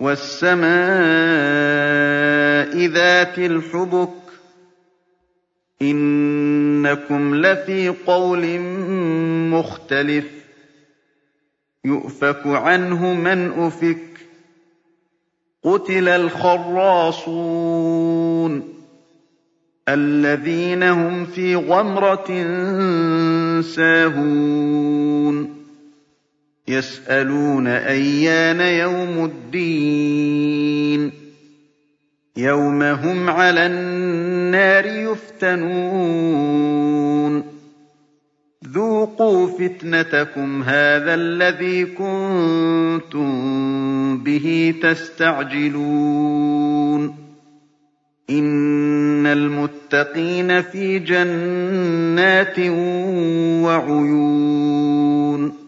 وَالسَّمَاءِ ذَاتِ الْحُبُكِ إِنَّكُمْ لَفِي قَوْلٍ مُّخْتَلِفٍ يُؤْفَكُ عَنْهُ مَنْ أُفِكَ قُتِلَ الْخَرَّاصُونَ الَّذِينَ هُمْ فِي غَمْرَةٍ سَاهُونَ يَسْأَلُونَ أَيَّانَ يَوْمُ الدِّينِ. يَوْمَ هُمْ عَلَى النَّارِ يُفْتَنُونَ. ذُوقُوا فِتْنَتَكُمْ هَٰذَا الَّذِي كُنتُم بِهِ تَسْتَعْجِلُونَ. إِنَّ الْمُتَّقِينَ فِي جَنَّاتٍ وَعُيُونٍ.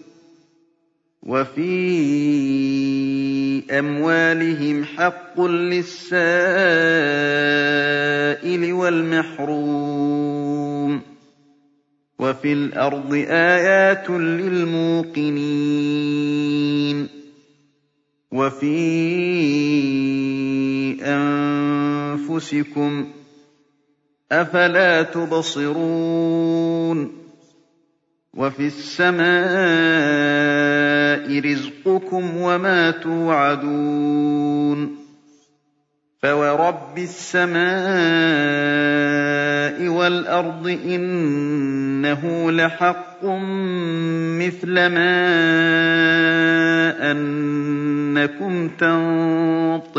وَفِي أَمْوَالِهِمْ حَقٌّ لِّلسَّائِلِ وَالْمَحْرُومِ وَفِي الْأَرْضِ آيَاتٌ لِّلْمُوقِنِينَ وَفِي أَنفُسِكُمْ ۚ أَفَلَا تُبْصِرُونَ وَفِي السَّمَاءِ رِزْقُكُمْ وَمَا تُوعَدُونَ فَوَرَبِّ السَّمَاءِ وَالْأَرْضِ إِنَّهُ لَحَقٌّ مِّثْلَ مَا أَنَّكُمْ تَنطِقُونَ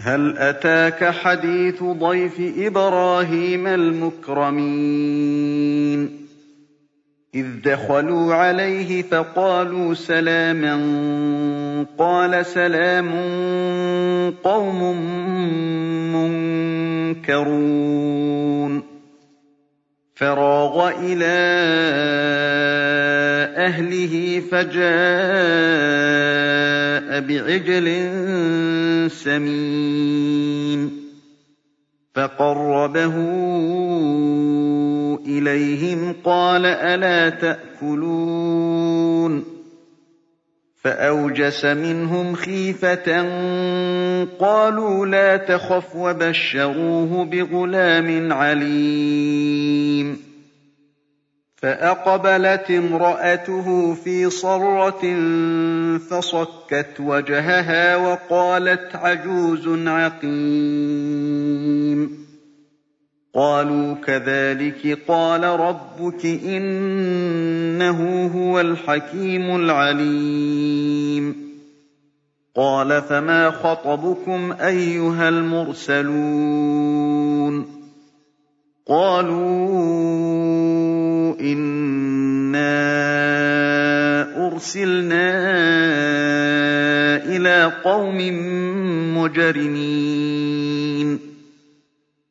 هَلْ أَتَاكَ حَدِيثُ ضَيْفِ إِبْرَاهِيمَ الْمُكْرَمِينَ إِذْ دَخَلُوا عَلَيْهِ فَقَالُوا سَلَامًا قَالَ سَلَامٌ قَوْمٌ مُّنكَرُونَ. فَرَاغَ إِلَىٰ أَهْلِهِ فَجَاءَ بِعِجْلٍ سَمِينٍ. فَقَرَّبَهُ إِلَيْهِمْ قَالَ أَلَا تَأْكُلُونَ فَأَوْجَسَ مِنْهُمْ خِيفَةً قَالُوا لَا تَخَفْ وَبَشَّرُوهُ بِغُلَامٍ عَلِيمٍ فَأَقْبَلَتِ امْرَأَتُهُ فِي صَرَّةٍ فَصَكَّتْ وَجْهَهَا وَقَالَتْ عَجُوزٌ عَقِيمٌ قَالُوا كَذَٰلِكِ قَالَ رَبُّكِ ۖ إِنَّهُ هُوَ الْحَكِيمُ الْعَلِيمُ. قَالَ فَمَا خَطْبُكُمْ أَيُّهَا الْمُرْسَلُونَ؟ قَالُوا إِنَّا أُرْسِلْنَا إِلَىٰ قَوْمٍ مُّجْرِمِينَ.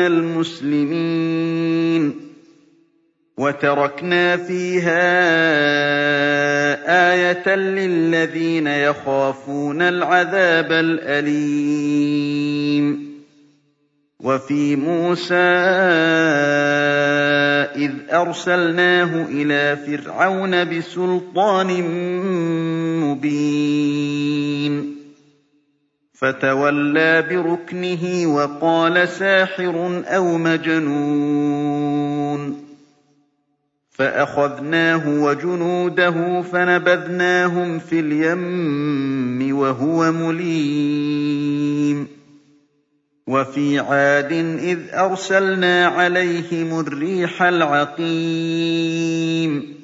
الْمُسْلِمِينَ وَتَرَكْنَا فِيهَا آيَةً لِّلَّذِينَ يَخَافُونَ الْعَذَابَ الْأَلِيمَ. وَفِي مُوسَىٰ إِذْ أَرْسَلْنَاهُ إِلَىٰ فِرْعَوْنَ بِسُلْطَانٍ مُّبِينٍ. فَتَوَلَّىٰ بِرُكْنِهِ وَقَالَ سَاحِرٌ أَوْ مَجْنُونٌ. فَأَخَذْنَاهُ وَجُنُودَهُ فَنَبَذْنَاهُمْ فِي الْيَمِّ وَهُوَ مُلِيمٌ. وَفِي عَادٍ إِذْ أَرْسَلْنَا عَلَيْهِمُ الرِّيحَ الْعَقِيمَ.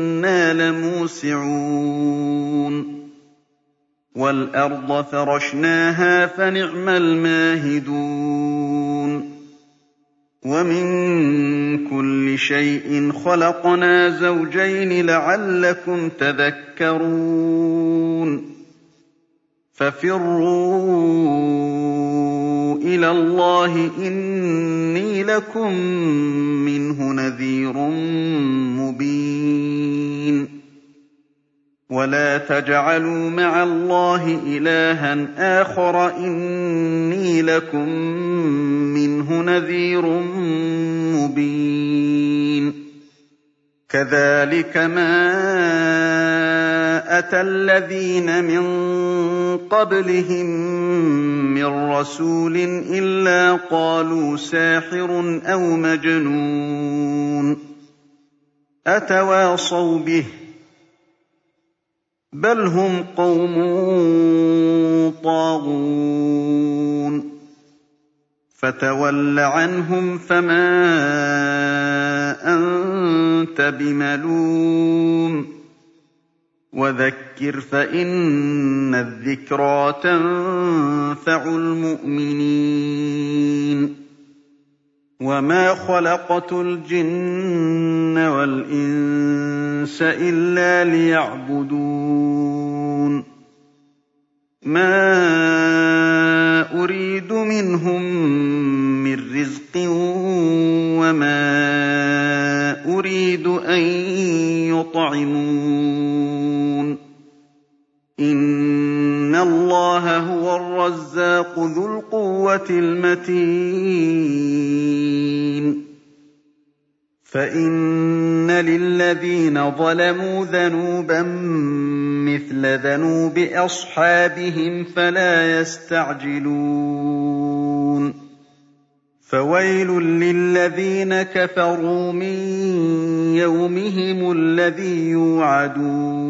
وَإِنَّا لَمُوسِعُونَ وَالْأَرْضَ فَرَشْنَاهَا فَنِعْمَ الْمَاهِدُونَ وَمِن كُلِّ شَيْءٍ خَلَقْنَا زَوْجَيْنِ لَعَلَّكُمْ تَذَكَّرُونَ فَفِرُّوا إِلَى اللَّهِ إِنِّي لَكُم مِّنْهُ نَذِيرٌ مُّبِينٌ. وَلَا تَجْعَلُوا مَعَ اللَّهِ إِلَٰهًا آخَرَ إِنِّي لَكُم مِّنْهُ نَذِيرٌ مُّبِينٌ. كَذَٰلِكَ مَا أَتَى الَّذِينَ مِن قَبْلِهِم مِّن رَّسُولٍ إِلَّا قَالُوا سَاحِرٌ أَوْ مَجْنُونٌ أَتَوَاصَوْا بِهِ ۚ بَلْ هُمْ قَوْمٌ طَاغُونَ فَتَوَلَّ عَنْهُمْ فَمَا أَنتَ بِمَلُومٍ وَذَكِّرْ فَإِنَّ الذِّكْرَىٰ تَنفَعُ الْمُؤْمِنِينَ. وَمَا خَلَقْتُ الْجِنَّ وَالْإِنسَ إِلَّا لِيَعْبُدُونِ. مَا أُرِيدُ مِنْهُم مِّن رِّزْقٍ وَمَا أُرِيدُ أَن يُطْعِمُونِ. إِنَّ اللَّهَ هُوَ الرَّزَّاقُ ذُو الْقُوَّةِ الْمَتِينُ فَإِنَّ لِلَّذِينَ ظَلَمُوا ذَنُوبًا مِّثْلَ ذَنُوبِ أَصْحَابِهِمْ فَلَا يَسْتَعْجِلُونِ فَوَيْلٌ لِّلَّذِينَ كَفَرُوا مِن يَوْمِهِمُ الَّذِي يُوعَدُونَ